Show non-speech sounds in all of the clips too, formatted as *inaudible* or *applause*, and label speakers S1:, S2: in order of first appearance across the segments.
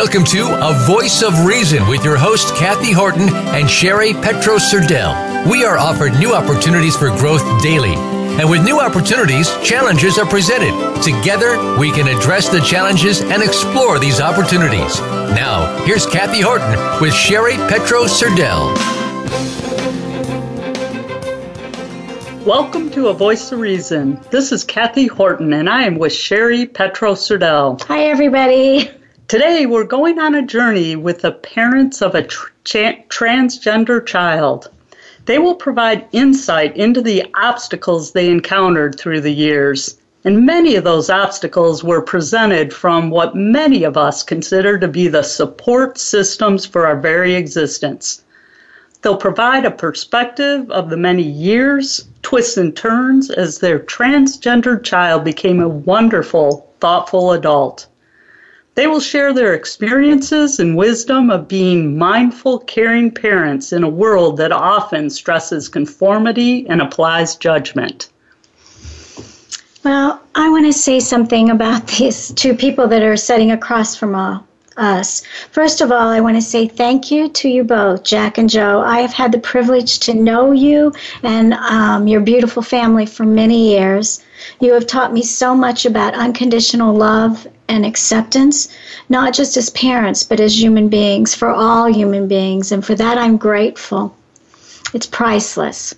S1: Welcome to A Voice of Reason with your host, Kathy Horton and Sherry Petro Serdell. We are offered new opportunities for growth daily. And with new opportunities, challenges are presented. Together, we can address the challenges and explore these opportunities. Now, here's Kathy Horton with Sherry Petro Serdell.
S2: Welcome to A Voice of Reason. This is Kathy Horton, and I am with Sherry Petro Serdell.
S3: Hi, everybody.
S2: Today, we're going on a journey with the parents of a tr- transgender child. They will provide insight into the obstacles they encountered through the years. And many of those obstacles were presented from what many of us consider to be the support systems for our very existence. They'll provide a perspective of the many years, twists, and turns as their transgender child became a wonderful, thoughtful adult. They will share their experiences and wisdom of being mindful, caring parents in a world that often stresses conformity and applies judgment.
S3: Well, I want to say something about these two people that are sitting across from us. First of all, I want to say thank you to you both, Jack and Joe. I have had the privilege to know you and um, your beautiful family for many years. You have taught me so much about unconditional love and acceptance, not just as parents, but as human beings, for all human beings. And for that, I'm grateful. It's priceless.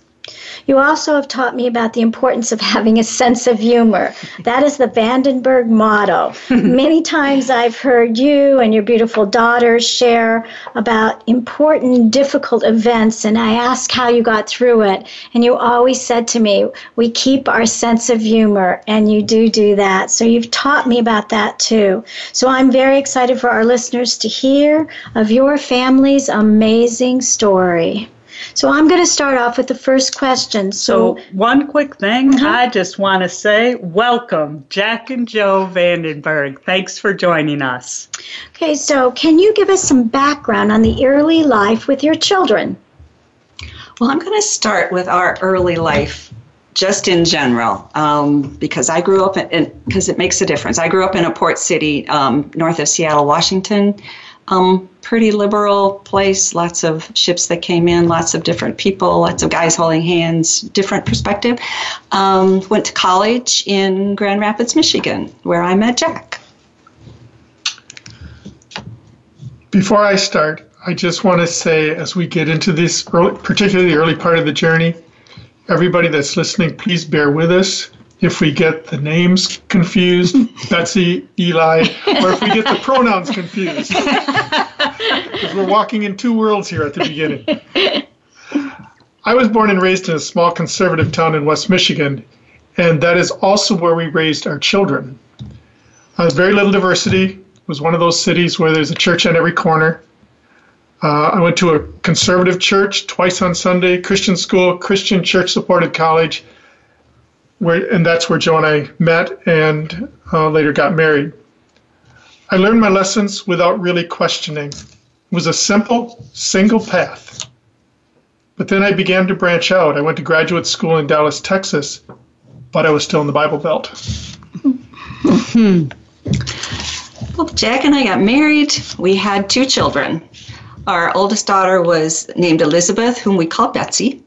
S3: You also have taught me about the importance of having a sense of humor. That is the Vandenberg motto. *laughs* Many times I've heard you and your beautiful daughters share about important, difficult events, and I ask how you got through it. And you always said to me, We keep our sense of humor, and you do do that. So you've taught me about that too. So I'm very excited for our listeners to hear of your family's amazing story. So I'm going to start off with the first question.
S2: So, so one quick thing, uh-huh. I just want to say welcome, Jack and Joe Vandenberg. Thanks for joining us.
S3: Okay, so can you give us some background on the early life with your children?
S4: Well, I'm going to start with our early life just in general, um, because I grew up in, because it makes a difference. I grew up in a port city um, north of Seattle, Washington um, pretty liberal place. Lots of ships that came in, lots of different people, lots of guys holding hands, different perspective. Um, went to college in Grand Rapids, Michigan, where I met Jack.
S5: Before I start, I just want to say, as we get into this, early, particularly the early part of the journey, everybody that's listening, please bear with us if we get the names confused, *laughs* Betsy, Eli, or if we get the pronouns confused. *laughs* Because we're walking in two worlds here at the beginning. I was born and raised in a small conservative town in West Michigan, and that is also where we raised our children. Uh, very little diversity. It was one of those cities where there's a church on every corner. Uh, I went to a conservative church twice on Sunday, Christian school, Christian church supported college, where, and that's where Joe and I met and uh, later got married. I learned my lessons without really questioning. It was a simple, single path. But then I began to branch out. I went to graduate school in Dallas, Texas, but I was still in the Bible Belt.
S4: well, Jack and I got married. We had two children. Our oldest daughter was named Elizabeth, whom we called Betsy.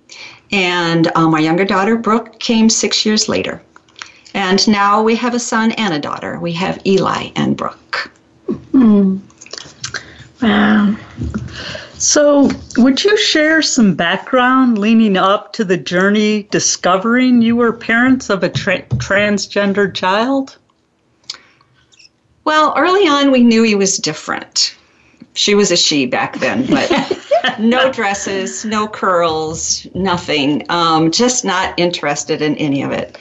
S4: And um, our younger daughter, Brooke, came six years later. And now we have a son and a daughter. We have Eli and Brooke.
S3: Mm. Wow.
S2: So, would you share some background leading up to the journey discovering you were parents of a tra- transgender child?
S4: Well, early on, we knew he was different. She was a she back then, but *laughs* no dresses, no curls, nothing. Um, just not interested in any of it.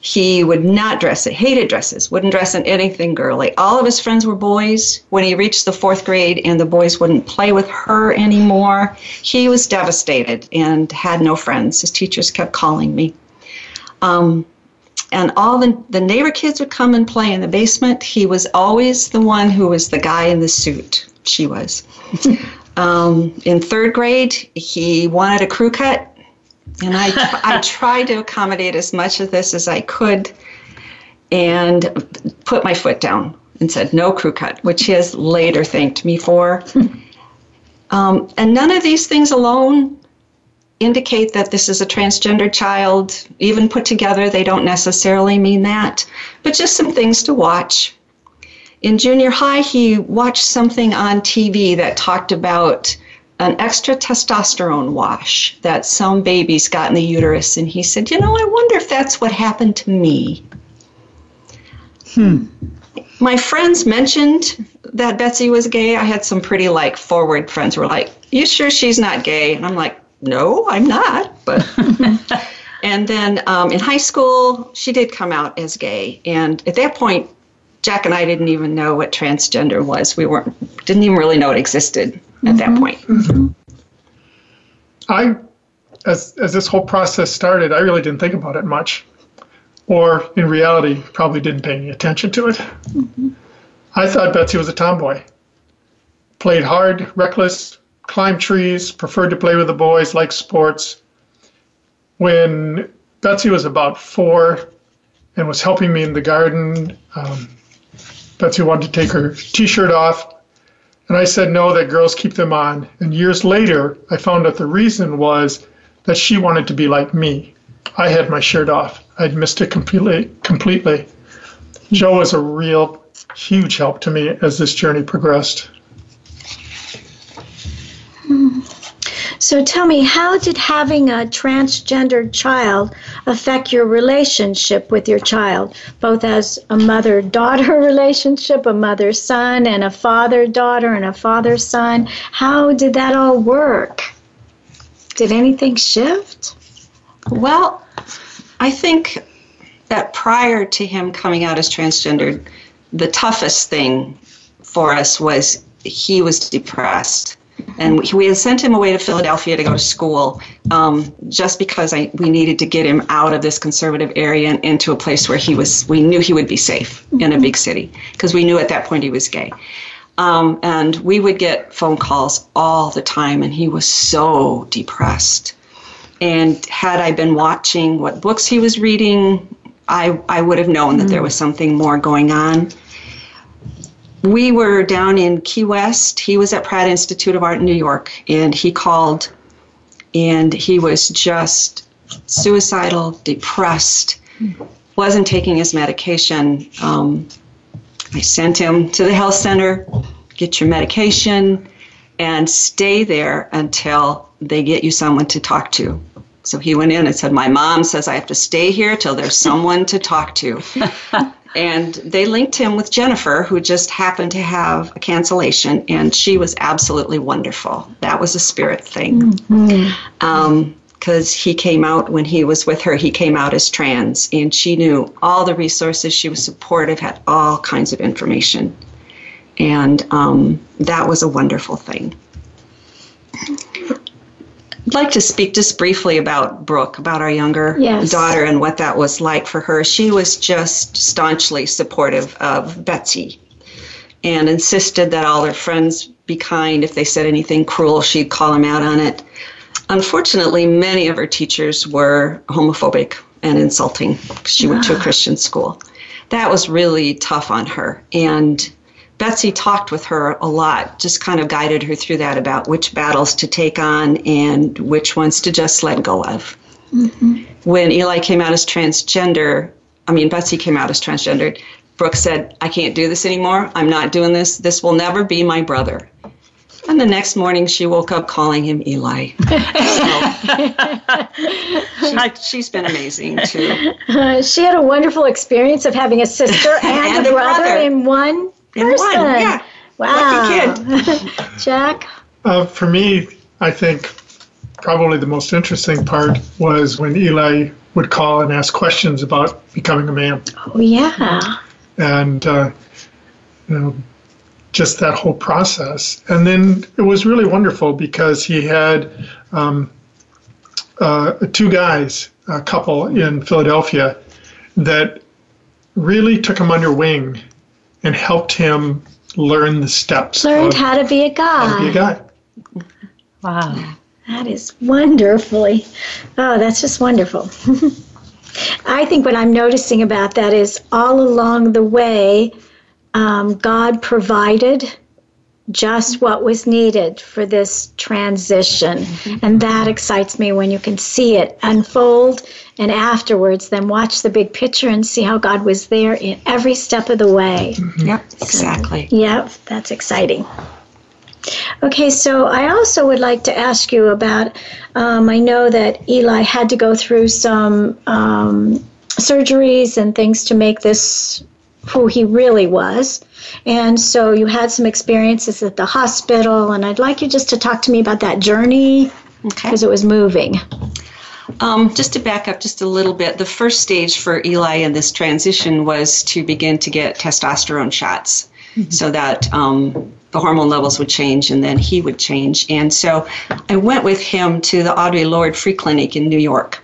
S4: He would not dress it, hated dresses, wouldn't dress in anything girly. All of his friends were boys. When he reached the fourth grade and the boys wouldn't play with her anymore, he was devastated and had no friends. His teachers kept calling me. Um, and all the, the neighbor kids would come and play in the basement. He was always the one who was the guy in the suit. She was. Um, in third grade, he wanted a crew cut, and I, I *laughs* tried to accommodate as much of this as I could and put my foot down. and said no crew cut, which he has later thanked me for. *laughs* um, and none of these things alone indicate that this is a transgender child. Even put together, they don't necessarily mean that, but just some things to watch. In junior high, he watched something on TV that talked about an extra testosterone wash that some babies got in the uterus. And he said, You know, I wonder if that's what happened to me. Hmm. My friends mentioned that Betsy was gay. I had some pretty like forward friends who were like, You sure she's not gay? And I'm like, No, I'm not. But. *laughs* and then um, in high school, she did come out as gay. And at that point, Jack and I didn't even know what transgender was. We weren't didn't even really know it existed at that point. Mm-hmm.
S5: I, as as this whole process started, I really didn't think about it much, or in reality, probably didn't pay any attention to it. Mm-hmm. I thought Betsy was a tomboy. Played hard, reckless, climbed trees, preferred to play with the boys, liked sports. When Betsy was about four and was helping me in the garden, um, Betsy wanted to take her t-shirt off and I said, no, that girls keep them on. And years later, I found out the reason was that she wanted to be like me. I had my shirt off. I'd missed it completely. completely. Joe was a real huge help to me as this journey progressed.
S3: So tell me, how did having a transgendered child affect your relationship with your child, both as a mother daughter *laughs* relationship, a mother son, and a father daughter, and a father son? How did that all work? Did anything shift?
S4: Well, I think that prior to him coming out as transgendered, the toughest thing for us was he was depressed and we had sent him away to Philadelphia to go to school um, just because I, we needed to get him out of this conservative area and into a place where he was we knew he would be safe in a big city because we knew at that point he was gay. Um, and we would get phone calls all the time and he was so depressed. And had I been watching what books he was reading I, I would have known that there was something more going on we were down in Key West. He was at Pratt Institute of Art in New York, and he called, and he was just suicidal, depressed, wasn't taking his medication. Um, I sent him to the health center, get your medication, and stay there until they get you someone to talk to. So he went in and said, My mom says I have to stay here till there's someone to talk to. *laughs* and they linked him with Jennifer, who just happened to have a cancellation, and she was absolutely wonderful. That was a spirit thing. Mm-hmm. Um, because he came out when he was with her, he came out as trans, and she knew all the resources. She was supportive, had all kinds of information, and um, that was a wonderful thing. I'd like to speak just briefly about Brooke, about our younger yes. daughter, and what that was like for her. She was just staunchly supportive of Betsy and insisted that all her friends be kind. If they said anything cruel, she'd call them out on it. Unfortunately, many of her teachers were homophobic and insulting. Because she went to a ah. Christian school. That was really tough on her. And Betsy talked with her a lot, just kind of guided her through that about which battles to take on and which ones to just let go of. Mm-hmm. When Eli came out as transgender, I mean, Betsy came out as transgendered, Brooke said, I can't do this anymore. I'm not doing this. This will never be my brother. And the next morning, she woke up calling him Eli. *laughs* she's, she's been amazing too.
S3: Uh, *laughs* she had a wonderful experience of having a sister *laughs* and, and a, brother, brother in one in person. one. Yeah. Wow. Lucky kid. *laughs* *laughs* Jack?
S5: Uh, for me, I think probably the most interesting part was when Eli would call and ask questions about becoming a man.
S3: Oh, yeah.
S5: And, uh, you know, just that whole process. And then it was really wonderful because he had um, uh, two guys, a couple in Philadelphia, that really took him under wing and helped him learn the steps.
S3: Learned how to be a guy.
S5: Be a guy.
S3: Wow. That is wonderfully. Oh, that's just wonderful. *laughs* I think what I'm noticing about that is all along the way, um, God provided just what was needed for this transition. Mm-hmm. And that excites me when you can see it unfold and afterwards then watch the big picture and see how God was there in every step of the way.
S4: Mm-hmm. Yep, exactly.
S3: So, yep, that's exciting. Okay, so I also would like to ask you about. Um, I know that Eli had to go through some um, surgeries and things to make this who he really was. And so you had some experiences at the hospital, and I'd like you just to talk to me about that journey because okay. it was moving.
S4: Um, just to back up just a little bit, the first stage for Eli in this transition was to begin to get testosterone shots mm-hmm. so that um, the hormone levels would change and then he would change. And so I went with him to the Audre Lorde Free Clinic in New York.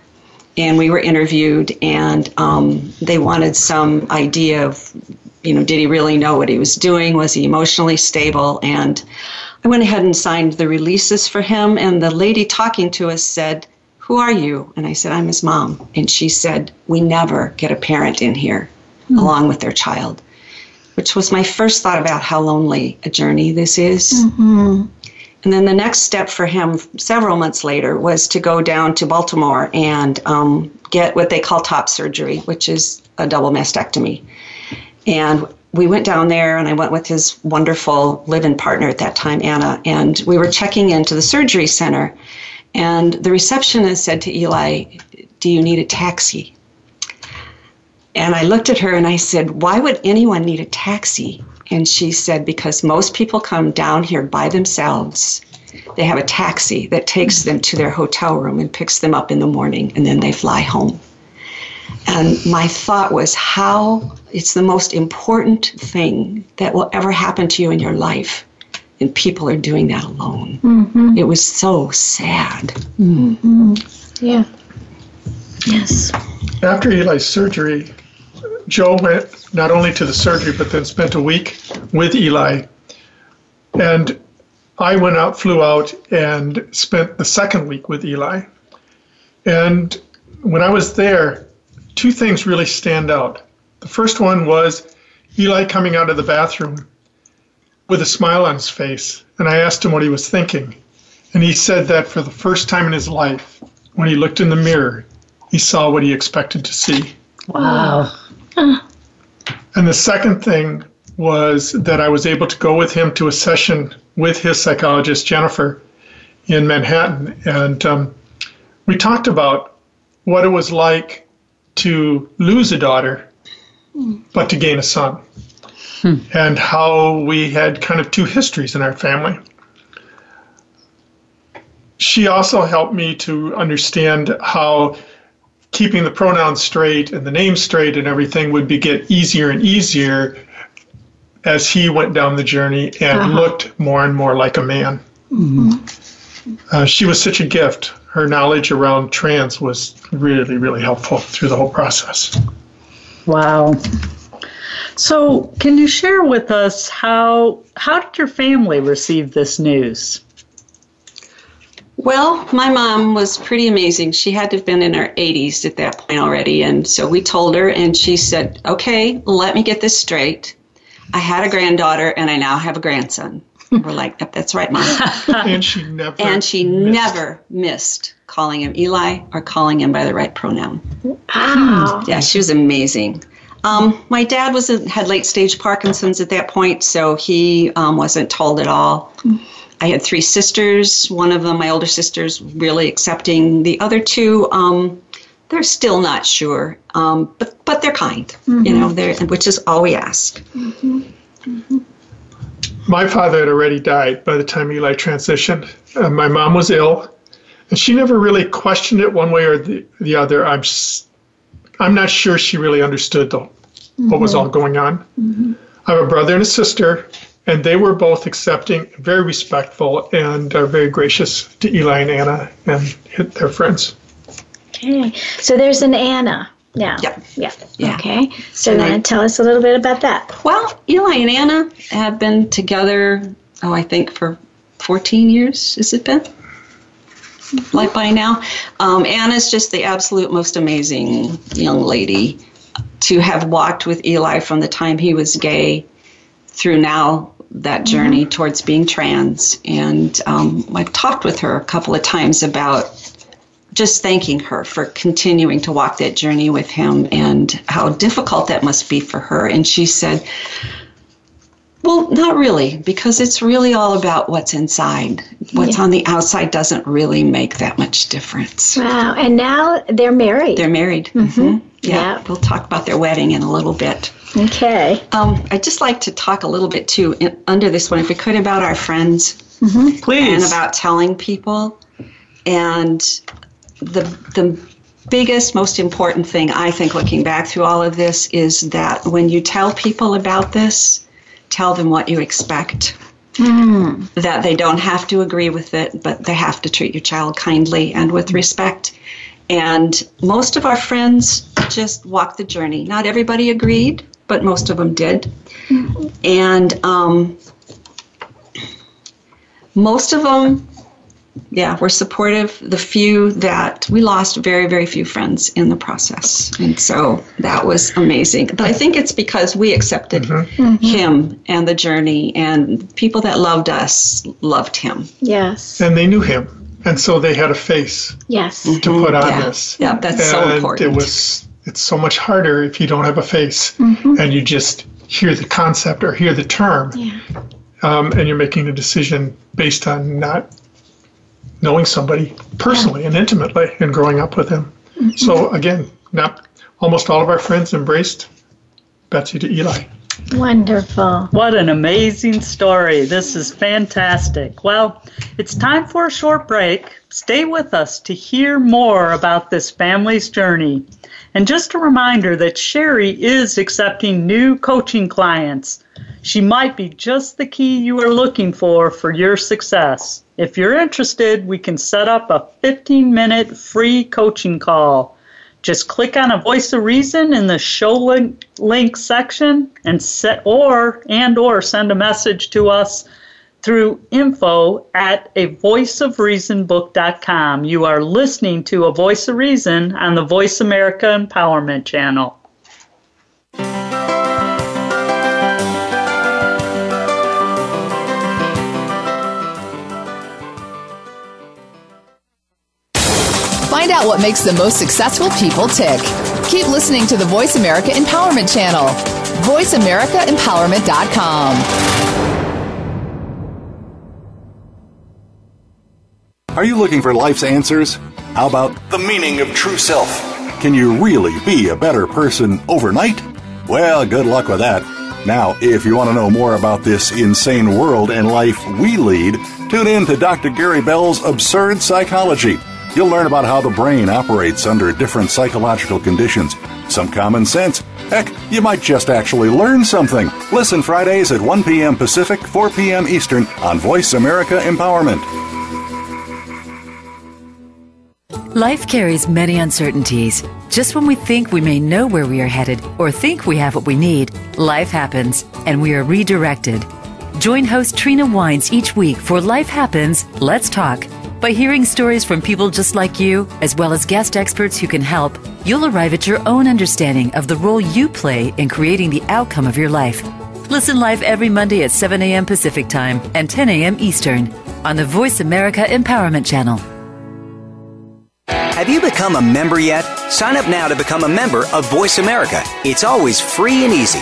S4: And we were interviewed, and um, they wanted some idea of, you know, did he really know what he was doing? Was he emotionally stable? And I went ahead and signed the releases for him. And the lady talking to us said, Who are you? And I said, I'm his mom. And she said, We never get a parent in here mm-hmm. along with their child which was my first thought about how lonely a journey this is. Mm-hmm. And then the next step for him several months later was to go down to Baltimore and um, get what they call top surgery, which is a double mastectomy. And we went down there, and I went with his wonderful live in partner at that time, Anna, and we were checking into the surgery center. And the receptionist said to Eli, Do you need a taxi? And I looked at her and I said, Why would anyone need a taxi? And she said, Because most people come down here by themselves. They have a taxi that takes them to their hotel room and picks them up in the morning, and then they fly home. And my thought was how it's the most important thing that will ever happen to you in your life. And people are doing that alone. Mm-hmm. It was so sad.
S3: Mm-hmm. Yeah. Yes.
S5: After Eli's surgery, Joe went not only to the surgery, but then spent a week with Eli. And I went out, flew out, and spent the second week with Eli. And when I was there, two things really stand out. The first one was Eli coming out of the bathroom with a smile on his face. And I asked him what he was thinking. And he said that for the first time in his life, when he looked in the mirror, he saw what he expected to see.
S2: Wow.
S5: And the second thing was that I was able to go with him to a session with his psychologist, Jennifer, in Manhattan. And um, we talked about what it was like to lose a daughter, but to gain a son, hmm. and how we had kind of two histories in our family. She also helped me to understand how keeping the pronouns straight and the name straight and everything would be get easier and easier as he went down the journey and uh-huh. looked more and more like a man. Mm-hmm. Uh, she was such a gift. Her knowledge around trans was really, really helpful through the whole process.
S2: Wow. So, can you share with us how how did your family receive this news?
S4: Well, my mom was pretty amazing. She had to have been in her 80s at that point already. And so we told her, and she said, Okay, let me get this straight. I had a granddaughter, and I now have a grandson. We're like, yep, That's right, mom. *laughs*
S5: and she never
S4: And she missed. never missed calling him Eli or calling him by the right pronoun.
S3: Wow.
S4: Yeah, she was amazing. Um, my dad was a, had late stage Parkinson's at that point, so he um, wasn't told at all. I had three sisters. One of them, my older sister's really accepting. The other two, um, they're still not sure, um, but but they're kind. Mm-hmm. You know, they're which is all we ask. Mm-hmm.
S5: Mm-hmm. My father had already died by the time Eli transitioned. Uh, my mom was ill, and she never really questioned it one way or the, the other. I'm I'm not sure she really understood the, what was mm-hmm. all going on. Mm-hmm. I have a brother and a sister and they were both accepting, very respectful, and are very gracious to Eli and Anna and their friends.
S3: Okay, so there's an Anna now.
S4: Yeah.
S3: Yeah. yeah. Okay, so you want to tell us a little bit about that?
S4: Well, Eli and Anna have been together, oh, I think for 14 years, has it been? Like by now. Um, Anna's just the absolute most amazing young lady to have walked with Eli from the time he was gay through now that journey mm-hmm. towards being trans. And um, I've talked with her a couple of times about just thanking her for continuing to walk that journey with him and how difficult that must be for her. And she said, well, not really, because it's really all about what's inside. What's yeah. on the outside doesn't really make that much difference.
S3: Wow. And now they're married.
S4: They're married. Mm-hmm. Mm-hmm. Yeah. yeah. We'll talk about their wedding in a little bit.
S3: Okay.
S4: Um, I'd just like to talk a little bit too, in, under this one, if we could, about our friends.
S2: Mm-hmm. Please.
S4: And about telling people. And the, the biggest, most important thing, I think, looking back through all of this, is that when you tell people about this, tell them what you expect. Mm. That they don't have to agree with it, but they have to treat your child kindly and with respect. And most of our friends just walked the journey. Not everybody agreed, but most of them did. Mm-hmm. And um, most of them yeah, we're supportive. The few that we lost very, very few friends in the process. And so that was amazing. But I think it's because we accepted mm-hmm. mm-hmm. him and the journey, and people that loved us loved him.
S3: Yes.
S5: And they knew him. And so they had a face
S3: yes.
S5: to put on
S4: yeah.
S5: this.
S4: Yeah, that's and so important.
S5: It was it's so much harder if you don't have a face mm-hmm. and you just hear the concept or hear the term.
S3: Yeah.
S5: Um, and you're making a decision based on not knowing somebody personally and intimately and growing up with them Mm-hmm. So again, not almost all of our friends embraced Betsy to Eli.
S3: Wonderful.
S2: What an amazing story. This is fantastic. Well, it's time for a short break. Stay with us to hear more about this family's journey. And just a reminder that Sherry is accepting new coaching clients. She might be just the key you are looking for for your success. If you're interested, we can set up a 15 minute free coaching call. Just click on a voice of reason in the show link, link section and set or and or send a message to us through info at a voice of reason voiceofreasonbook.com. You are listening to A Voice of Reason on the Voice America Empowerment Channel.
S6: Out what makes the most successful people tick. Keep listening to the Voice America Empowerment Channel. VoiceAmericaEmpowerment.com.
S7: Are you looking for life's answers? How about the meaning of true self? Can you really be a better person overnight? Well, good luck with that. Now, if you want to know more about this insane world and life we lead, tune in to Dr. Gary Bell's Absurd Psychology. You'll learn about how the brain operates under different psychological conditions, some common sense. Heck, you might just actually learn something. Listen Fridays at 1 p.m. Pacific, 4 p.m. Eastern on Voice America Empowerment.
S8: Life carries many uncertainties. Just when we think we may know where we are headed or think we have what we need, life happens and we are redirected. Join host Trina Wines each week for Life Happens, Let's Talk by hearing stories from people just like you, as well as guest experts who can help, you'll arrive at your own understanding of the role you play in creating the outcome of your life. Listen live every Monday at 7 a.m. Pacific Time and 10 a.m. Eastern on the Voice America Empowerment Channel.
S9: Have you become a member yet? Sign up now to become a member of Voice America. It's always free and easy.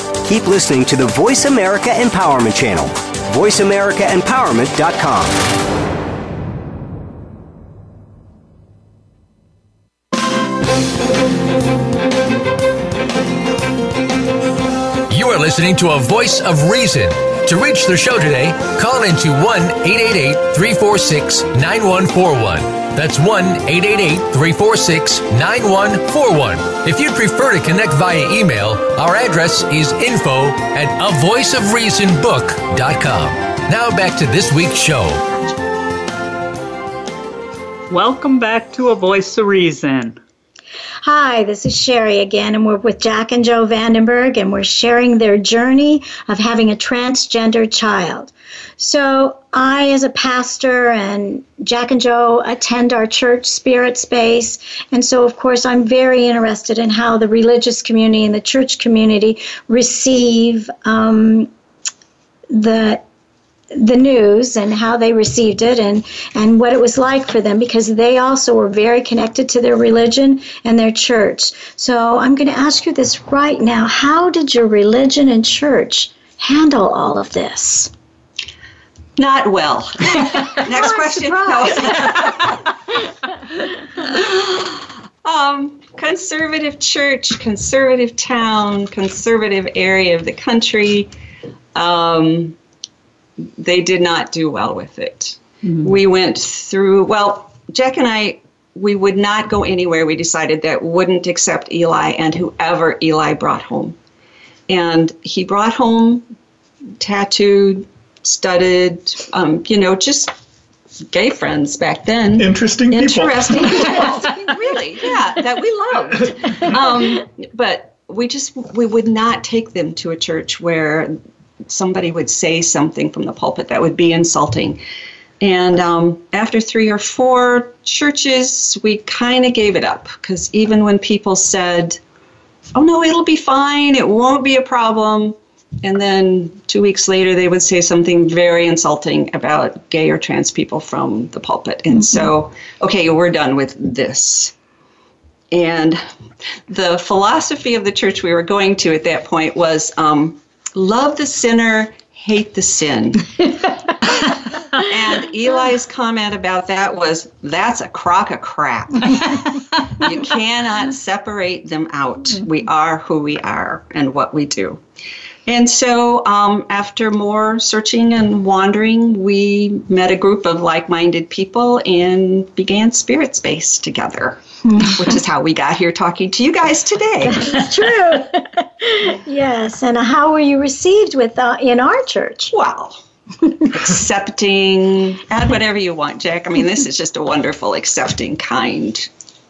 S9: Keep listening to the Voice America Empowerment Channel. VoiceAmericaEmpowerment.com.
S1: You are listening to a voice of reason. To reach the show today, call into 1 888 346 9141. That's 1 888 346 9141. If you'd prefer to connect via email, our address is info at a voice of reason avoiceofreasonbook.com. Now back to this week's show.
S2: Welcome back to A Voice of Reason.
S3: Hi, this is Sherry again, and we're with Jack and Joe Vandenberg, and we're sharing their journey of having a transgender child. So, I, as a pastor, and Jack and Joe attend our church spirit space, and so, of course, I'm very interested in how the religious community and the church community receive um, the the news and how they received it and, and what it was like for them because they also were very connected to their religion and their church. So I'm going to ask you this right now. How did your religion and church handle all of this?
S4: Not well. *laughs* Next question. *laughs* um, conservative church, conservative town, conservative area of the country. Um, they did not do well with it. Mm-hmm. We went through, well, Jack and I, we would not go anywhere. We decided that wouldn't accept Eli and whoever Eli brought home. And he brought home tattooed, studded, um, you know, just gay friends back then.
S5: Interesting
S4: people. Interesting *laughs* people. really, yeah, that we loved. Um, but we just we would not take them to a church where somebody would say something from the pulpit that would be insulting. And um, after three or four churches, we kind of gave it up because even when people said, oh no, it'll be fine, it won't be a problem, and then two weeks later they would say something very insulting about gay or trans people from the pulpit. And mm-hmm. so, okay, we're done with this. And the philosophy of the church we were going to at that point was um, love the sinner, hate the sin. *laughs* and Eli's comment about that was that's a crock of crap. you *laughs* cannot separate them out. We are who we are and what we do. And so, um, after more searching and wandering, we met a group of like minded people and began Spirit Space together. *laughs* which is how we got here talking to you guys today.
S3: That's true. *laughs* yes, and how were you received with uh, in our church?
S4: Well, accepting, add whatever you want, Jack. I mean, this is just a wonderful, accepting, kind,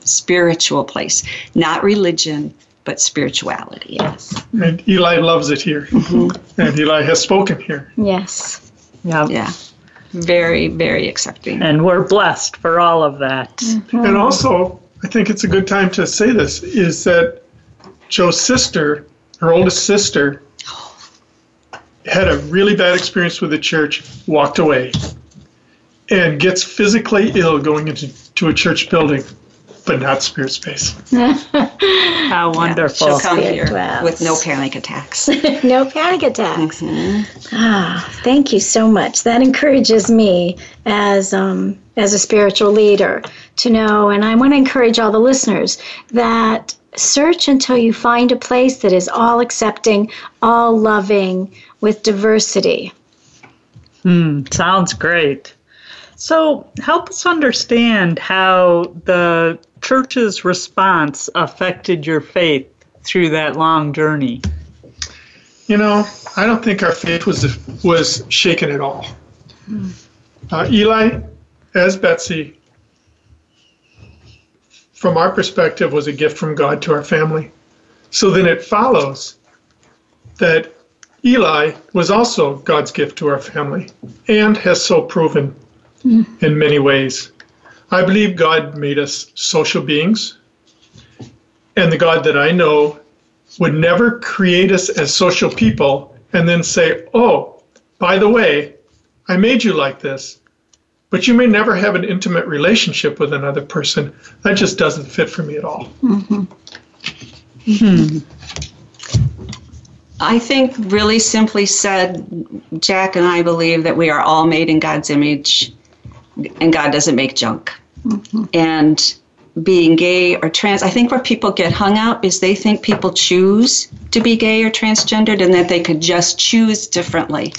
S4: spiritual place. Not religion, but spirituality. Yes.
S5: And Eli loves it here, mm-hmm. and Eli has spoken here.
S3: Yes.
S4: Yeah. Yeah. Very, very accepting.
S2: And we're blessed for all of that.
S5: Mm-hmm. And also, I think it's a good time to say this is that Joe's sister, her oldest sister, had a really bad experience with the church, walked away, and gets physically ill going into to a church building, but not spirit space. *laughs*
S2: How wonderful.
S4: Yeah, she'll come here with no panic attacks. *laughs*
S3: no panic attacks. Mm-hmm. Ah, thank you so much. That encourages me as um, as a spiritual leader to know, and I want to encourage all the listeners that search until you find a place that is all accepting, all loving, with diversity.
S2: Hmm, sounds great. So, help us understand how the church's response affected your faith through that long journey.
S5: You know, I don't think our faith was was shaken at all. Hmm. Uh, Eli, as Betsy, from our perspective, was a gift from God to our family. So then it follows that Eli was also God's gift to our family and has so proven mm. in many ways. I believe God made us social beings, and the God that I know would never create us as social people and then say, Oh, by the way, I made you like this but you may never have an intimate relationship with another person. That just doesn't fit for me at all. Mm-hmm.
S4: Hmm. I think, really simply said, Jack and I believe that we are all made in God's image, and God doesn't make junk. Mm-hmm. And being gay or trans, I think where people get hung up is they think people choose to be gay or transgendered and that they could just choose differently.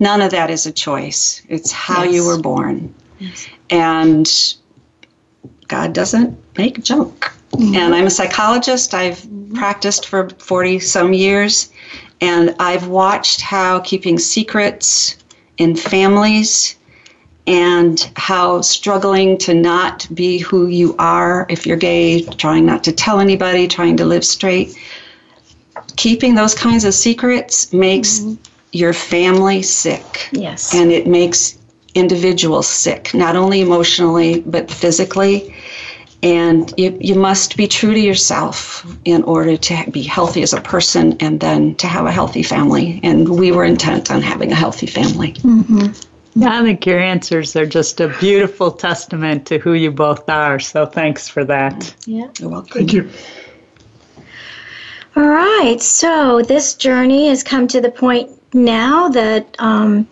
S4: None of that is a choice. It's how yes. you were born. Yes. And God doesn't make junk. Mm-hmm. And I'm a psychologist. I've practiced for 40 some years. And I've watched how keeping secrets in families and how struggling to not be who you are if you're gay, trying not to tell anybody, trying to live straight. Keeping those kinds of secrets makes mm-hmm. your family sick.
S3: Yes.
S4: And it makes individuals sick, not only emotionally, but physically. And you, you must be true to yourself in order to be healthy as a person and then to have a healthy family. And we were intent on having a healthy family.
S2: Mm-hmm. I think your answers are just a beautiful testament to who you both are. So thanks for that.
S3: Yeah.
S4: You're welcome.
S5: Thank you.
S3: All right. So this journey has come to the point now that um,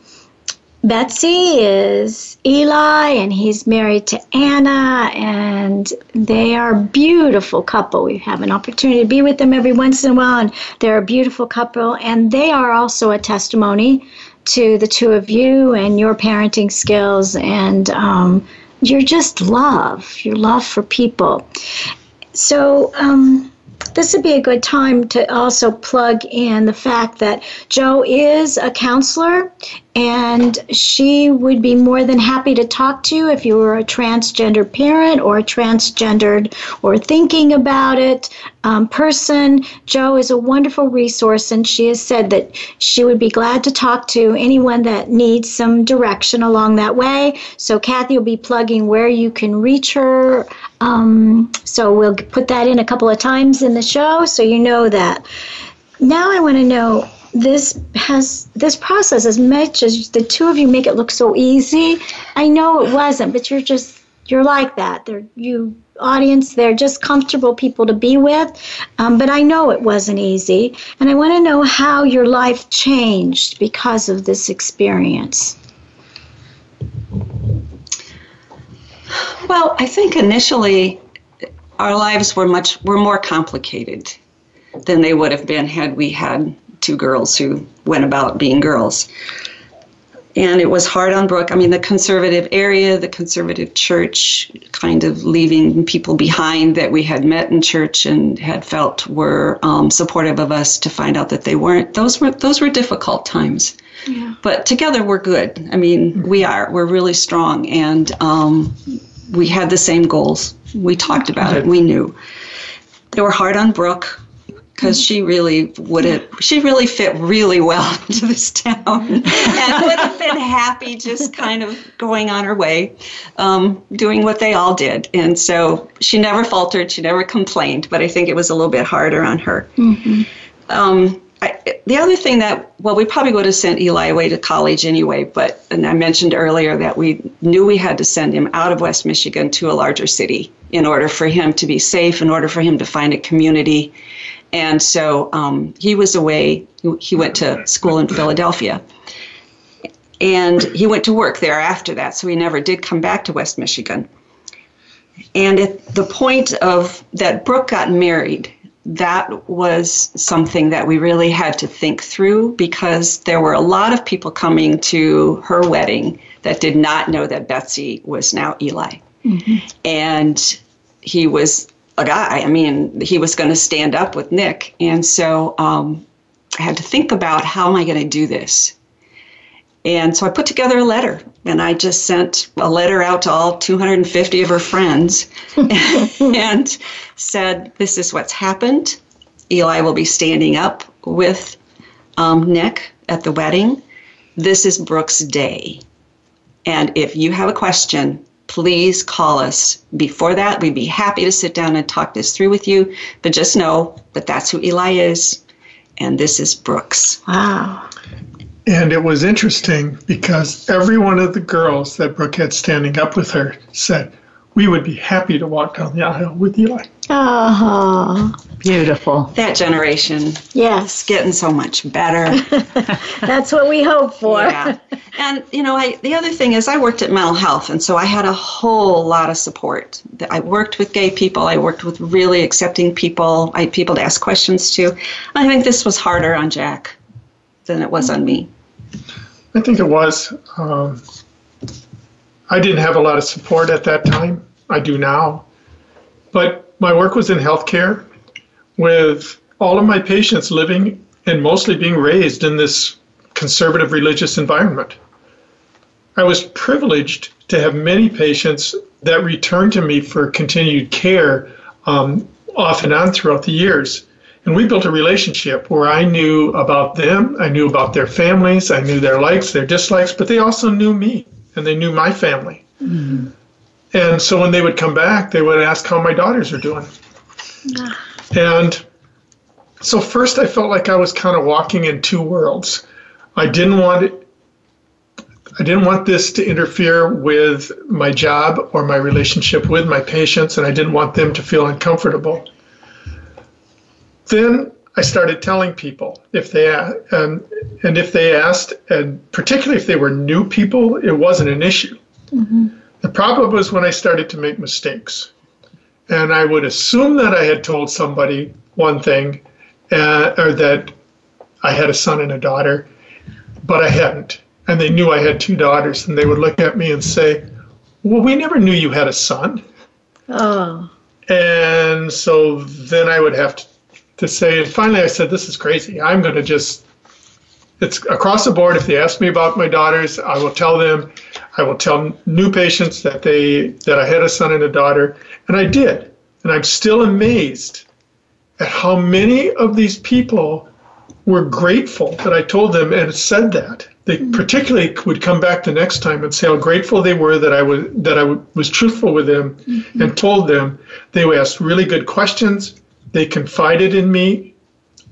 S3: Betsy is Eli and he's married to Anna and they are a beautiful couple. We have an opportunity to be with them every once in a while and they're a beautiful couple and they are also a testimony to the two of you and your parenting skills and um, your just love, your love for people. So, um, this would be a good time to also plug in the fact that Joe is a counselor and she would be more than happy to talk to you if you were a transgender parent or a transgendered or thinking about it um, person. Joe is a wonderful resource, and she has said that she would be glad to talk to anyone that needs some direction along that way. So, Kathy will be plugging where you can reach her. Um, so, we'll put that in a couple of times in the show so you know that. Now, I want to know this has this process as much as the two of you make it look so easy i know it wasn't but you're just you're like that they're you audience they're just comfortable people to be with um, but i know it wasn't easy and i want to know how your life changed because of this experience
S4: well i think initially our lives were much were more complicated than they would have been had we had two girls who went about being girls. And it was hard on Brooke. I mean, the conservative area, the conservative church, kind of leaving people behind that we had met in church and had felt were um, supportive of us to find out that they weren't. Those were those were difficult times. Yeah. But together we're good. I mean, we are. We're really strong, and um, we had the same goals. We talked about it. We knew. They were hard on Brooke because she really would have she really fit really well *laughs* into this town *laughs* and would have been happy just kind of going on her way um, doing what they all did and so she never faltered she never complained but i think it was a little bit harder on her mm-hmm. um, I, the other thing that well we probably would have sent eli away to college anyway but and i mentioned earlier that we knew we had to send him out of west michigan to a larger city in order for him to be safe in order for him to find a community and so um, he was away. He went to school in Philadelphia. And he went to work there after that, so he never did come back to West Michigan. And at the point of that Brooke got married, that was something that we really had to think through because there were a lot of people coming to her wedding that did not know that Betsy was now Eli. Mm-hmm. And he was a guy. I mean, he was going to stand up with Nick. And so um, I had to think about how am I going to do this? And so I put together a letter and I just sent a letter out to all 250 of her friends *laughs* and said, This is what's happened. Eli will be standing up with um, Nick at the wedding. This is Brooke's day. And if you have a question, please call us before that. We'd be happy to sit down and talk this through with you. But just know that that's who Eli is, and this is Brooke's.
S3: Wow.
S5: And it was interesting because every one of the girls that Brooke had standing up with her said, We would be happy to walk down the aisle with Eli.
S3: Oh, uh-huh.
S2: beautiful.
S4: That generation.
S3: Yes.
S4: Getting so much better. *laughs*
S3: That's what we hope for.
S4: Yeah. And, you know, I, the other thing is I worked at mental health, and so I had a whole lot of support. I worked with gay people. I worked with really accepting people. I had people to ask questions to. I think this was harder on Jack than it was on me.
S5: I think it was. Um, I didn't have a lot of support at that time. I do now. But my work was in healthcare with all of my patients living and mostly being raised in this conservative religious environment. I was privileged to have many patients that returned to me for continued care um, off and on throughout the years. And we built a relationship where I knew about them, I knew about their families, I knew their likes, their dislikes, but they also knew me and they knew my family. Mm-hmm. And so when they would come back, they would ask how my daughters are doing. And so first I felt like I was kind of walking in two worlds. I didn't want it, I didn't want this to interfere with my job or my relationship with my patients, and I didn't want them to feel uncomfortable. Then I started telling people if they and and if they asked, and particularly if they were new people, it wasn't an issue. Mm-hmm. The problem was when I started to make mistakes, and I would assume that I had told somebody one thing, uh, or that I had a son and a daughter, but I hadn't, and they knew I had two daughters, and they would look at me and say, "Well, we never knew you had a son."
S3: Oh.
S5: And so then I would have to to say, and finally I said, this is crazy. I'm going to just, it's across the board. If they ask me about my daughters, I will tell them, I will tell new patients that they, that I had a son and a daughter. And I did. And I'm still amazed at how many of these people were grateful that I told them and said that. They mm-hmm. particularly would come back the next time and say how grateful they were that I was that I was truthful with them mm-hmm. and told them. They asked really good questions. They confided in me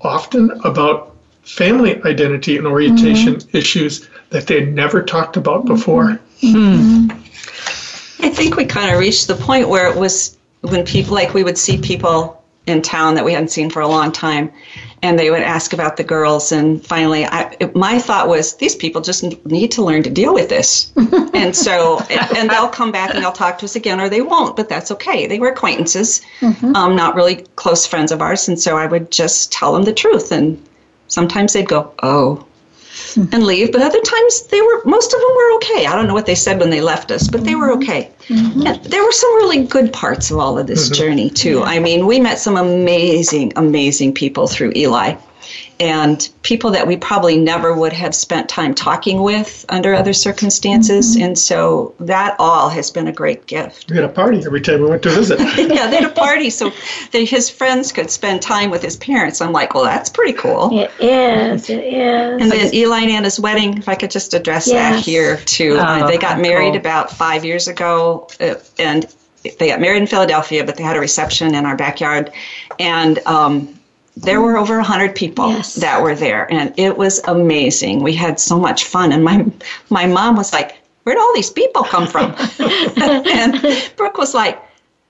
S5: often about family identity and orientation mm-hmm. issues that they had never talked about before.
S4: Mm-hmm. I think we kind of reached the point where it was when people, like we would see people in town that we hadn't seen for a long time, and they would ask about the girls. And finally, I, my thought was, these people just need to learn to deal with this. *laughs* and so, and they'll come back and they'll talk to us again, or they won't, but that's okay. They were acquaintances, mm-hmm. um, not really close friends of ours. And so I would just tell them the truth. And sometimes they'd go, oh, and leave. But other times they were, most of them were okay. I don't know what they said when they left us, but they were mm-hmm. okay. Mm-hmm. There were some really good parts of all of this mm-hmm. journey, too. Yeah. I mean, we met some amazing, amazing people through Eli and people that we probably never would have spent time talking with under other circumstances. Mm-hmm. And so that all has been a great gift.
S5: We had a party every time we went to visit. *laughs*
S4: yeah, they had a party so that his friends could spend time with his parents. I'm like, well, that's pretty cool.
S3: It is. It is.
S4: And then Eli and Anna's wedding, if I could just address yes. that here too. Oh, uh, they got married cool. about five years ago, uh, and they got married in Philadelphia, but they had a reception in our backyard. And um, there were over 100 people yes. that were there and it was amazing. We had so much fun and my my mom was like where'd all these people come from? *laughs* And brooke was like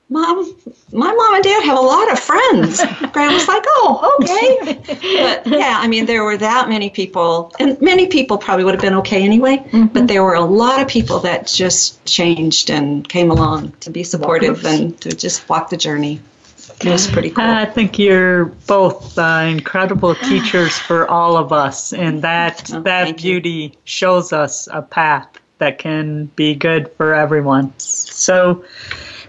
S4: mom my mom and dad have a lot of friends. Graham was like oh okay. But yeah i mean there were that many people and many people probably would have been okay anyway mm-hmm. but there were a lot of people that just changed and came along to be supportive and to just walk the journey it was pretty cool.
S2: I think you're both uh, incredible teachers for all of us, and that oh, that beauty you. shows us a path that can be good for everyone. So,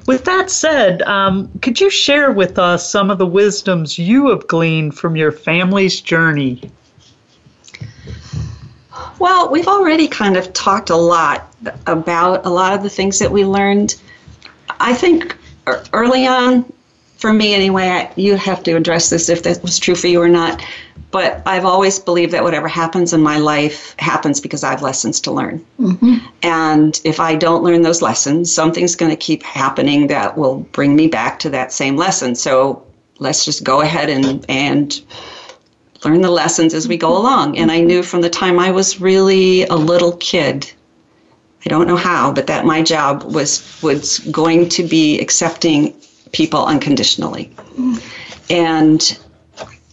S2: with that said, um, could you share with us some of the wisdoms you have gleaned from your family's journey?
S4: Well, we've already kind of talked a lot about a lot of the things that we learned. I think early on, for me anyway, I, you have to address this if that was true for you or not. But I've always believed that whatever happens in my life happens because I have lessons to learn. Mm-hmm. And if I don't learn those lessons, something's going to keep happening that will bring me back to that same lesson. So let's just go ahead and, and learn the lessons as we go along. And I knew from the time I was really a little kid I don't know how, but that my job was was going to be accepting people unconditionally. And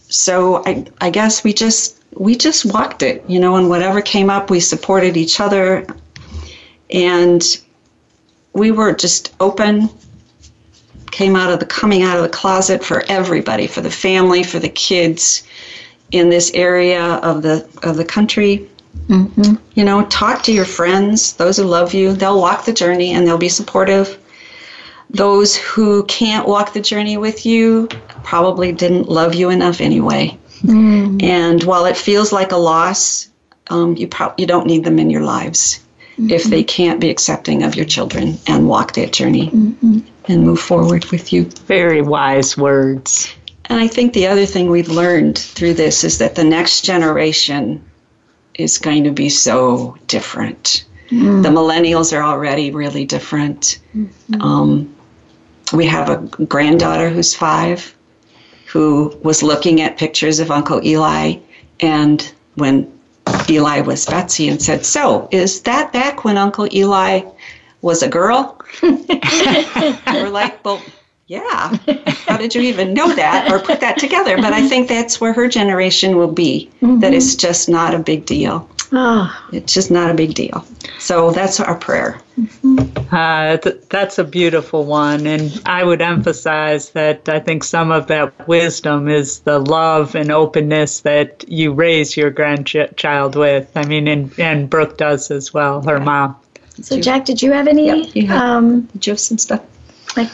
S4: so I, I guess we just we just walked it, you know, and whatever came up, we supported each other, and we were just open. Came out of the coming out of the closet for everybody, for the family, for the kids in this area of the of the country. Mm-hmm. You know, talk to your friends, those who love you. They'll walk the journey and they'll be supportive those who can't walk the journey with you probably didn't love you enough anyway. Mm. And while it feels like a loss, um, you pro- you don't need them in your lives. if they can't be accepting of your children and walk that journey and move forward with you.
S2: Very wise words.
S4: And I think the other thing we've learned through this is that the next generation is going to be so different. The millennials are already really different. Um, we have a granddaughter who's five who was looking at pictures of Uncle Eli. And when Eli was Betsy and said, So, is that back when Uncle Eli was a girl? *laughs* *laughs* We're like, Well, yeah. How did you even know that or put that together? But I think that's where her generation will be. That it's just not a big deal.
S3: Oh,
S4: It's just not a big deal. So that's our prayer.
S2: Uh, th- that's a beautiful one. And I would emphasize that I think some of that wisdom is the love and openness that you raise your grandchild with. I mean, and, and Brooke does as well, her mom.
S3: so Jack, did you have any
S4: Yeah, you have-
S3: um,
S4: Did you have some stuff?
S3: like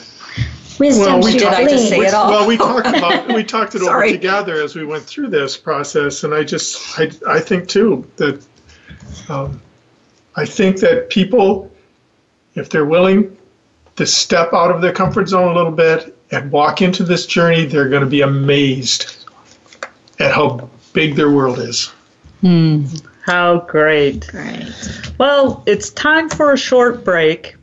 S3: wisdom
S5: Well, we
S3: to
S4: did I just
S3: glean?
S4: say it all?
S5: Well, we *laughs* talked about we talked it *laughs* over together as we went through this process, and I just I I think too that um, I think that people, if they're willing to step out of their comfort zone a little bit and walk into this journey, they're going to be amazed at how big their world is.
S2: How great.
S3: Great.
S2: Well, it's time for a short break.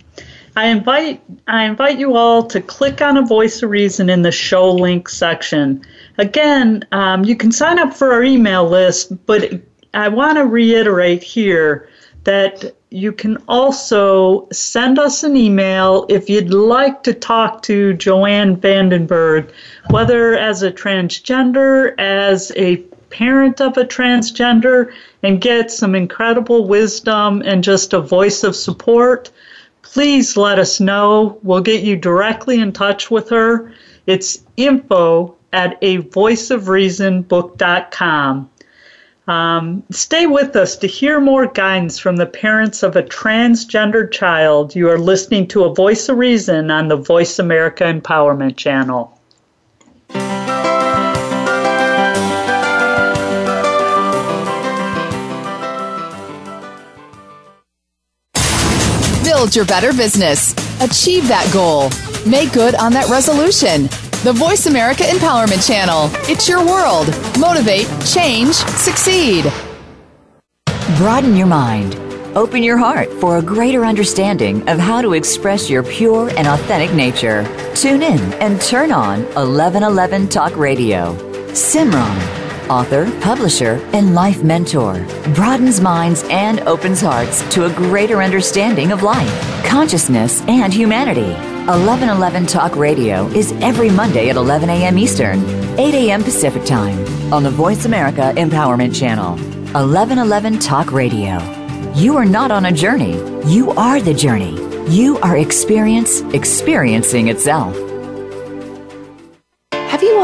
S2: I invite I invite you all to click on a Voice of Reason in the show link section. Again, um, you can sign up for our email list, but I want to reiterate here that you can also send us an email if you'd like to talk to Joanne Vandenberg, whether as a transgender, as a parent of a transgender, and get some incredible wisdom and just a voice of support. Please let us know. We'll get you directly in touch with her. It's info at a. Um, stay with us to hear more guidance from the parents of a transgendered child. You are listening to A Voice of Reason on the Voice America Empowerment Channel.
S6: Build your better business. Achieve that goal. Make good on that resolution. The Voice America Empowerment Channel. It's your world. Motivate, change, succeed.
S10: Broaden your mind. Open your heart for a greater understanding of how to express your pure and authentic nature. Tune in and turn on 1111 Talk Radio. Simran, author, publisher, and life mentor, broadens minds and opens hearts to a greater understanding of life, consciousness, and humanity. 1111 Talk Radio is every Monday at 11 a.m. Eastern, 8 a.m. Pacific Time on the Voice America Empowerment Channel. 1111 Talk Radio. You are not on a journey. You are the journey. You are experience experiencing itself.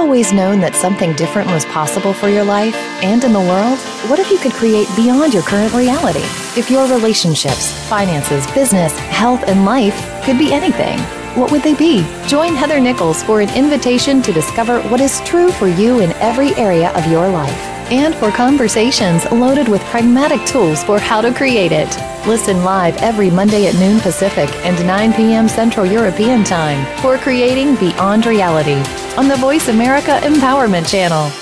S11: Always known that something different was possible for your life and in the world? What if you could create beyond your current reality? If your relationships, finances, business, health, and life could be anything, what would they be? Join Heather Nichols for an invitation to discover what is true for you in every area of your life and for conversations loaded with pragmatic tools for how to create it. Listen live every Monday at noon Pacific and 9 p.m. Central European Time for Creating Beyond Reality on the Voice America Empowerment Channel.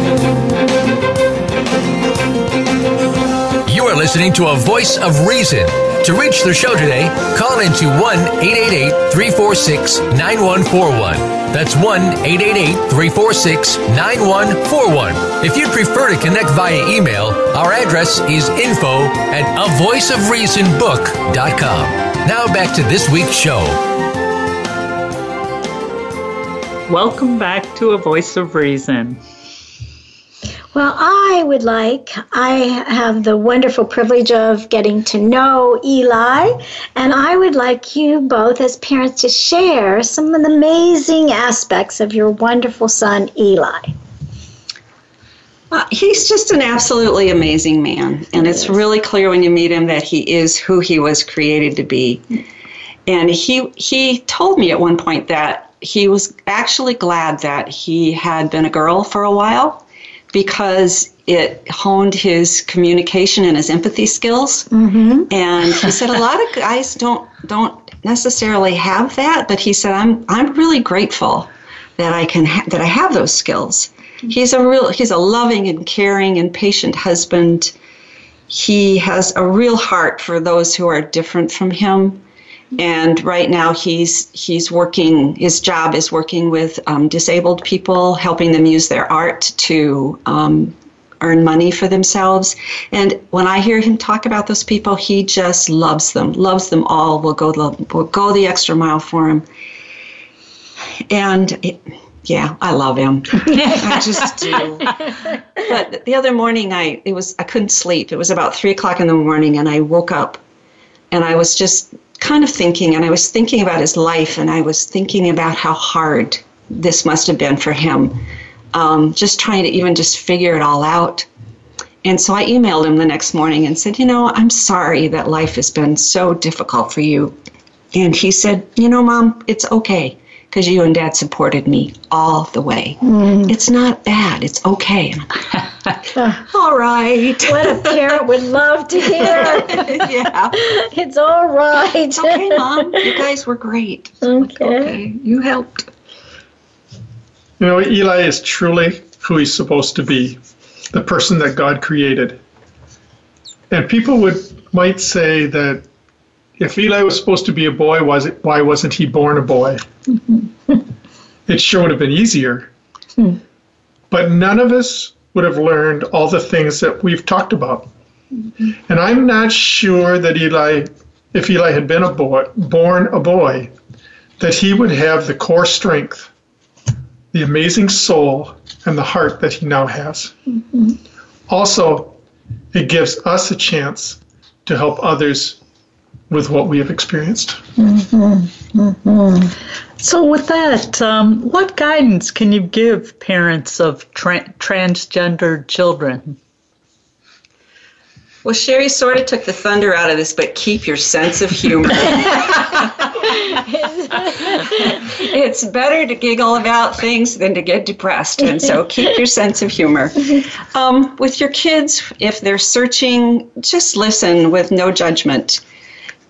S1: Listening to a voice of reason. To reach the show today, call into 1 888 346 9141. That's 1 888 346 9141. If you'd prefer to connect via email, our address is info at a voice of reason avoiceofreasonbook.com. Now back to this week's show.
S2: Welcome back to A Voice of Reason.
S3: Well, I would like, I have the wonderful privilege of getting to know Eli, and I would like you both as parents to share some of the amazing aspects of your wonderful son, Eli.
S4: Uh, he's just an absolutely amazing man. And it's really clear when you meet him that he is who he was created to be. And he, he told me at one point that he was actually glad that he had been a girl for a while because it honed his communication and his empathy skills.
S3: Mm-hmm.
S4: And he said a lot of guys don't don't necessarily have that, but he said I'm I'm really grateful that I can ha- that I have those skills. He's a real he's a loving and caring and patient husband. He has a real heart for those who are different from him. And right now he's he's working. His job is working with um, disabled people, helping them use their art to um, earn money for themselves. And when I hear him talk about those people, he just loves them, loves them all. Will go the will go the extra mile for him. And it, yeah, I love him. *laughs* I just do. But the other morning, I it was I couldn't sleep. It was about three o'clock in the morning, and I woke up, and I was just kind of thinking, and I was thinking about his life, and I was thinking about how hard this must have been for him, um, just trying to even just figure it all out. And so I emailed him the next morning and said, you know, I'm sorry that life has been so difficult for you. And he said, you know, mom, it's okay because you and dad supported me all the way.
S3: Mm.
S4: It's not bad. It's okay. *laughs* all right.
S3: What a parent would love to hear. *laughs*
S4: yeah.
S3: It's all right.
S4: It's okay, mom. You guys were great.
S3: Okay.
S4: Okay. You helped.
S5: You know, Eli is truly who he's supposed to be, the person that God created. And people would might say that if Eli was supposed to be a boy, was it, why wasn't he born a boy? *laughs* it sure would have been easier. But none of us would have learned all the things that we've talked about. And I'm not sure that Eli, if Eli had been a boy, born a boy, that he would have the core strength, the amazing soul, and the heart that he now has. Mm-hmm. Also, it gives us a chance to help others with what we have experienced.
S2: So, with that, um, what guidance can you give parents of tra- transgendered children?
S4: Well, Sherry sort of took the thunder out of this, but keep your sense of humor. *laughs* it's better to giggle about things than to get depressed, and so keep your sense of humor. Um, with your kids, if they're searching, just listen with no judgment.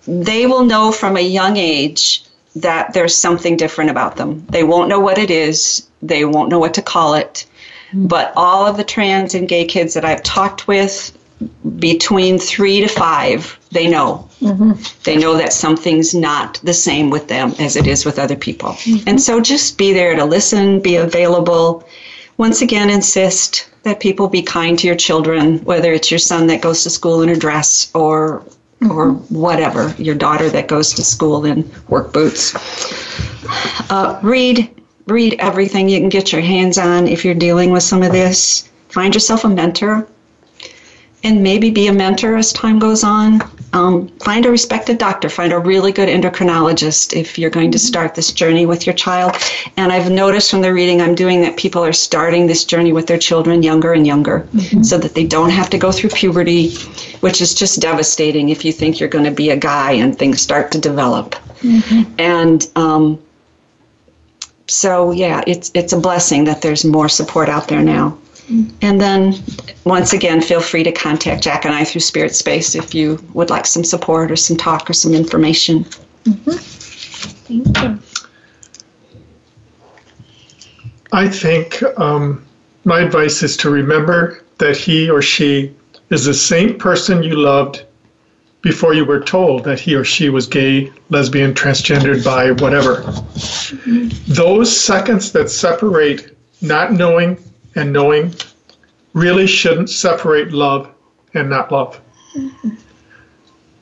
S4: They will know from a young age that there's something different about them. They won't know what it is, they won't know what to call it. Hmm. But all of the trans and gay kids that I've talked with, between three to five, they know. Mm-hmm. They know that something's not the same with them as it is with other people. Mm-hmm. And so just be there to listen, be available. Once again, insist that people be kind to your children, whether it's your son that goes to school in a dress or or whatever, your daughter that goes to school in work boots. Uh, read read everything you can get your hands on if you're dealing with some of this. Find yourself a mentor and maybe be a mentor as time goes on. Um, find a respected doctor, find a really good endocrinologist if you're going to start this journey with your child. And I've noticed from the reading I'm doing that people are starting this journey with their children younger and younger so that they don't have to go through puberty, which is just devastating if you think you're going to be a guy and things start to develop. And um, so, yeah, it's, it's a blessing that there's more support out there now. And then, once again, feel free to contact Jack and I through Spirit Space if you would like some support or some talk or some information.
S3: Thank you.
S5: I think um, my advice is to remember that he or she is the same person you loved before you were told that he or she was gay, lesbian, transgendered, bi, whatever. Those seconds that separate not knowing and knowing really shouldn't separate love and not love.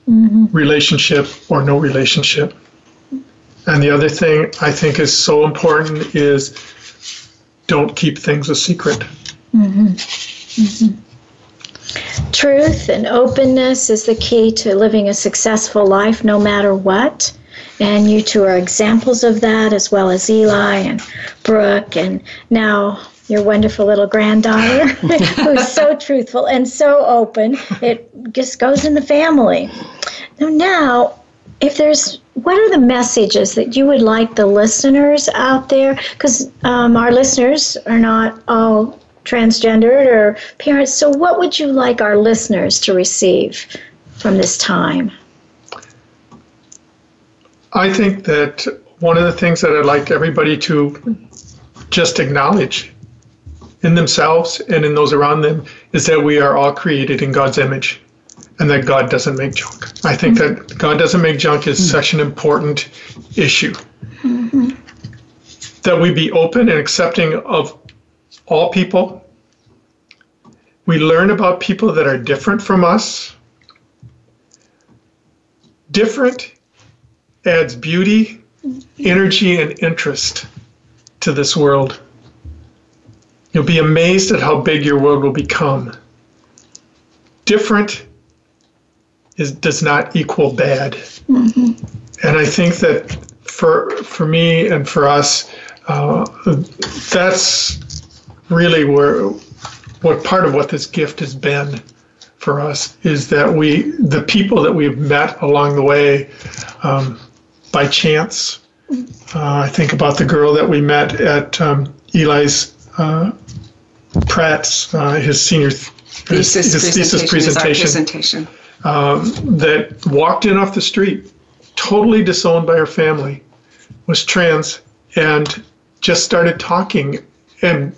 S5: Mm-hmm. Relationship or no relationship. And the other thing I think is so important is don't keep things a secret. Mm-hmm. Mm-hmm.
S3: Truth and openness is the key to living a successful life no matter what. And you two are examples of that, as well as Eli and Brooke, and now your wonderful little granddaughter, *laughs* who's so truthful and so open. It just goes in the family. Now, now, if there's what are the messages that you would like the listeners out there? Because um, our listeners are not all transgendered or parents. So, what would you like our listeners to receive from this time?
S5: I think that one of the things that I'd like everybody to just acknowledge in themselves and in those around them is that we are all created in God's image and that God doesn't make junk. I think mm-hmm. that God doesn't make junk is mm-hmm. such an important issue. Mm-hmm. That we be open and accepting of all people. We learn about people that are different from us. Different adds beauty, energy, and interest to this world. You'll be amazed at how big your world will become. Different is does not equal bad. Mm-hmm. And I think that for for me and for us, uh, that's really where what part of what this gift has been for us is that we the people that we've met along the way um, by chance. Uh, I think about the girl that we met at um, Eli's uh, Pratt's uh, his senior th-
S4: thesis, his, his thesis presentation, presentation.
S5: Um, that walked in off the street, totally disowned by her family, was trans, and just started talking and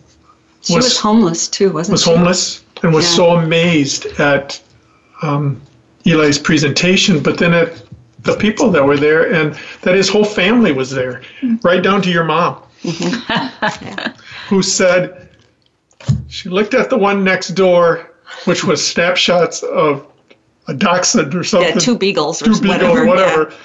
S4: she was, was homeless too, wasn't
S5: was
S4: she?
S5: Was homeless and was yeah. so amazed at um, Eli's presentation, but then at the people that were there, and that his whole family was there, mm-hmm. right down to your mom, mm-hmm. *laughs* who said she looked at the one next door, which was snapshots of a dachshund or something.
S4: Yeah, two beagles
S5: two
S4: or
S5: beagles, whatever. whatever. Yeah.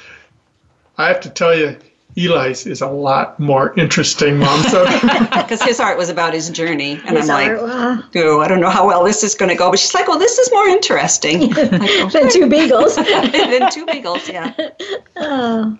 S5: I have to tell you, Eli's is a lot more interesting, Mom.
S4: Because *laughs* his art was about his journey, and his I'm art, like, oh, I don't know how well this is going to go. But she's like, well, this is more interesting *laughs* oh,
S3: than two beagles. *laughs*
S4: than two beagles, yeah. Oh.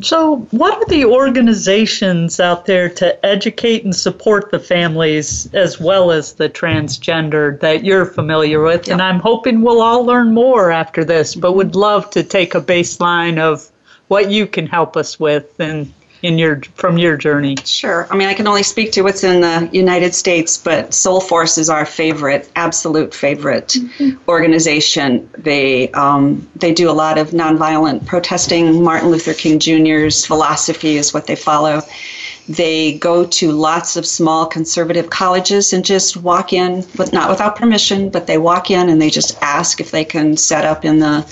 S2: So, what are the organizations out there to educate and support the families as well as the transgender that you're familiar with? Yep. And I'm hoping we'll all learn more after this, but would love to take a baseline of what you can help us with and in your from your journey.
S4: Sure. I mean, I can only speak to what's in the United States, but Soulforce is our favorite, absolute favorite mm-hmm. organization. They um, they do a lot of nonviolent protesting. Martin Luther King Jr.'s philosophy is what they follow. They go to lots of small conservative colleges and just walk in, but not without permission, but they walk in and they just ask if they can set up in the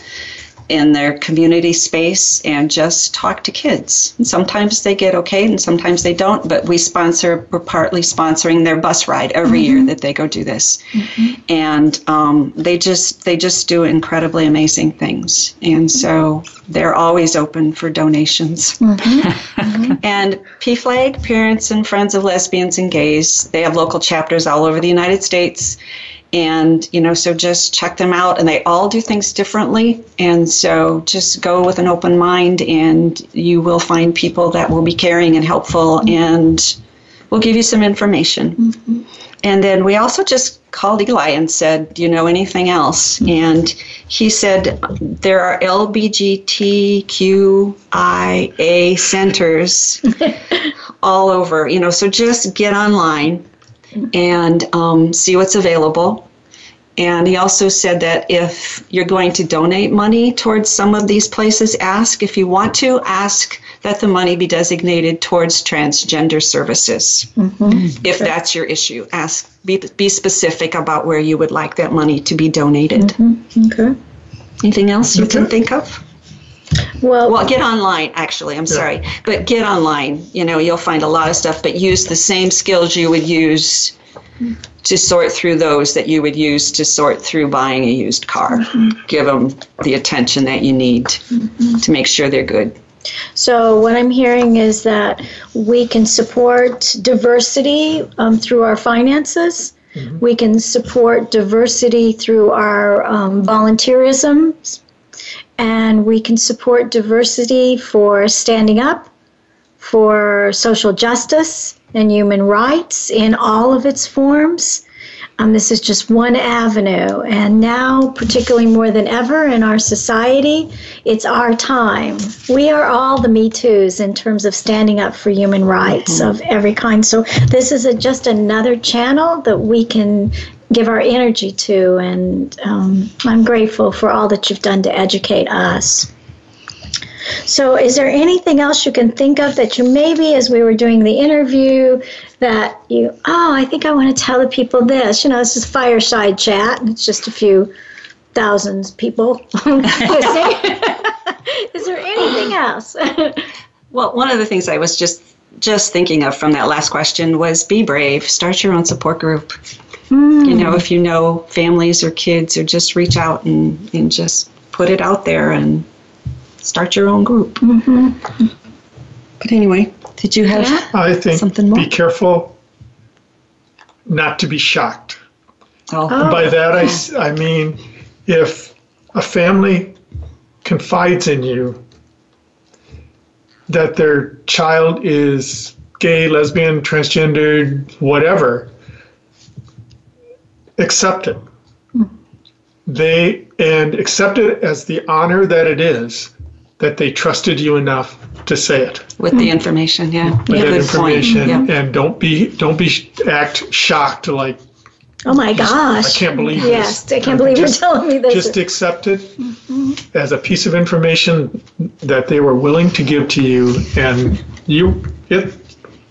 S4: in their community space and just talk to kids. And sometimes they get okay and sometimes they don't, but we sponsor, we're partly sponsoring their bus ride every mm-hmm. year that they go do this. Mm-hmm. And um, they just they just do incredibly amazing things. And so they're always open for donations. Mm-hmm. mm-hmm. *laughs* and PFLAG, Parents and Friends of Lesbians and Gays, they have local chapters all over the United States and you know so just check them out and they all do things differently and so just go with an open mind and you will find people that will be caring and helpful mm-hmm. and will give you some information mm-hmm. and then we also just called eli and said do you know anything else mm-hmm. and he said there are lbgtqia centers *laughs* all over you know so just get online and um, see what's available. And he also said that if you're going to donate money towards some of these places, ask if you want to, ask that the money be designated towards transgender services. Mm-hmm. If that's your issue, ask be, be specific about where you would like that money to be donated.
S3: Mm-hmm. Okay.
S4: Anything else you can think of? Well, well, get online. Actually, I'm yeah. sorry, but get online. You know, you'll find a lot of stuff. But use the same skills you would use to sort through those that you would use to sort through buying a used car. Mm-hmm. Give them the attention that you need mm-hmm. to make sure they're good.
S3: So, what I'm hearing is that we can support diversity um, through our finances. Mm-hmm. We can support diversity through our um, volunteerism and we can support diversity for standing up, for social justice and human rights in all of its forms. Um, this is just one avenue, and now, particularly more than ever in our society, it's our time. We are all the Me Too's in terms of standing up for human rights mm-hmm. of every kind. So, this is a, just another channel that we can give our energy to, and um, I'm grateful for all that you've done to educate us. So, is there anything else you can think of that you maybe, as we were doing the interview, that you, oh, I think I want to tell the people this? You know, this is fireside chat, and it's just a few thousands people *laughs* is there anything else? *laughs*
S4: well, one of the things I was just just thinking of from that last question was be brave. Start your own support group. Mm. You know, if you know families or kids, or just reach out and, and just put it out there and start your own group. Mm-hmm. But anyway, did you have yeah.
S5: I think
S4: something more?
S5: Be careful not to be shocked. Oh. By that I, I mean if a family confides in you that their child is gay, lesbian, transgendered, whatever, accept it. They and accept it as the honor that it is that they trusted you enough to say it
S4: with the information. Yeah,
S5: with yeah, that information, yeah. and don't be don't be act shocked like.
S3: Oh my gosh!
S5: I can't believe
S3: yes,
S5: this.
S3: I can't believe just, you're telling me this.
S5: Just accept it mm-hmm. as a piece of information that they were willing to give to you, and you it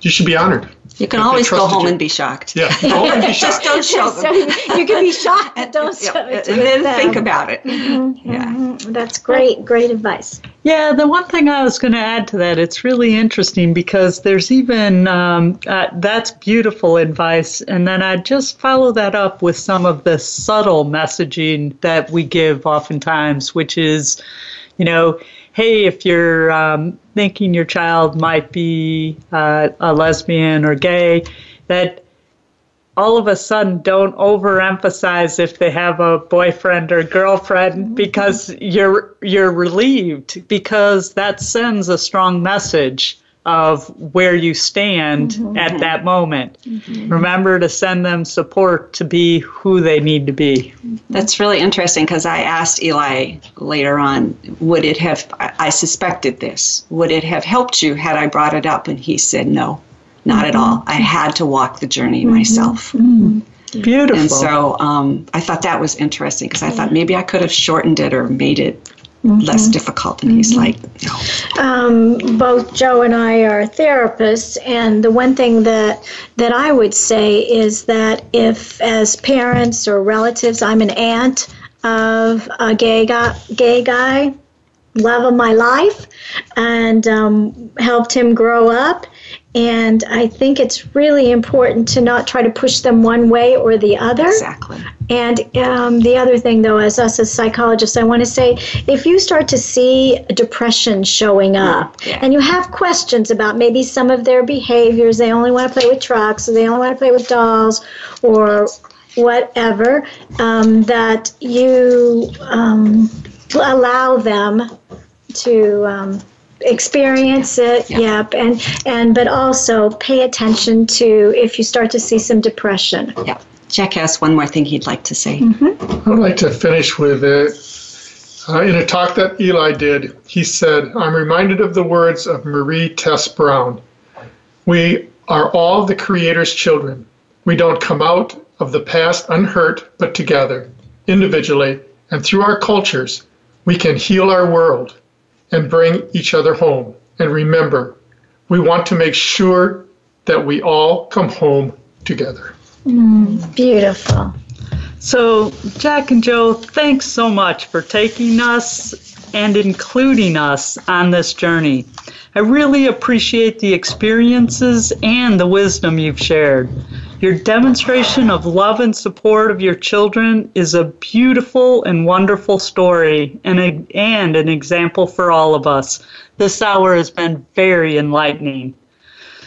S5: you should be honored.
S4: You can always go home you. and be shocked.
S5: Yeah, go home and be *laughs* shocked.
S4: Just don't show them.
S3: you can be shocked, but *laughs* don't
S4: show it. And then them. think about it. Mm-hmm,
S3: yeah, mm-hmm. that's great. Great advice.
S2: Yeah, the one thing I was going to add to that, it's really interesting because there's even um, uh, that's beautiful advice, and then I just follow that up with some of the subtle messaging that we give oftentimes, which is, you know hey, if you're um, thinking your child might be uh, a lesbian or gay, that all of a sudden don't overemphasize if they have a boyfriend or girlfriend because you're you're relieved because that sends a strong message of where you stand mm-hmm. at that moment. Mm-hmm. Remember to send them support to be who they need to be.
S4: That's really interesting because I asked Eli later on, would it have, I suspected this, would it have helped you had I brought it up? And he said, no, not mm-hmm. at all. I had to walk the journey mm-hmm. myself.
S2: Mm-hmm. Beautiful.
S4: And so um, I thought that was interesting because I thought maybe I could have shortened it or made it Mm-hmm. less difficult. And he's like, no.
S3: Um, both Joe and I are therapists, and the one thing that that I would say is that if, as parents or relatives, I'm an aunt of a gay guy, gay guy, love of my life, and um, helped him grow up. And I think it's really important to not try to push them one way or the other.
S4: Exactly.
S3: And um, the other thing, though, as us as psychologists, I want to say if you start to see depression showing up yeah. and you have questions about maybe some of their behaviors, they only want to play with trucks or they only want to play with dolls or whatever, um, that you um, allow them to um, experience it yeah. yep and and but also pay attention to if you start to see some depression.
S4: Yeah. Jack has one more thing he'd like to say.
S5: Mm-hmm. i'd like to finish with it uh, in a talk that eli did he said i'm reminded of the words of marie tess brown. We are all the creator's children. We don't come out of the past unhurt but together individually and through our cultures we can heal our world and bring each other home. And remember, we want to make sure that we all come home together.
S3: Mm, beautiful.
S2: So, Jack and Joe, thanks so much for taking us and including us on this journey. I really appreciate the experiences and the wisdom you've shared. Your demonstration of love and support of your children is a beautiful and wonderful story and, a, and an example for all of us. This hour has been very enlightening.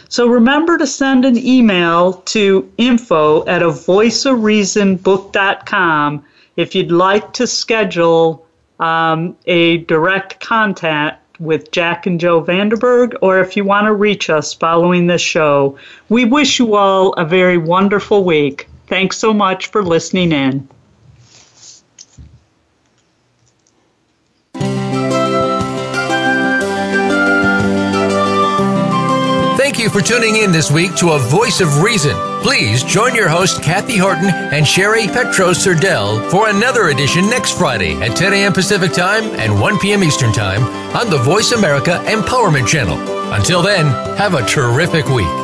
S2: So remember to send an email to info at a voiceofreasonbook.com if you'd like to schedule um, a direct contact with Jack and Joe Vanderberg, or if you want to reach us following this show. We wish you all a very wonderful week. Thanks so much for listening in.
S1: You for tuning in this week to A Voice of Reason. Please join your host, Kathy Horton and Sherry Petro Serdell for another edition next Friday at 10 a.m. Pacific Time and 1 p.m. Eastern Time on the Voice America Empowerment Channel. Until then, have a terrific week.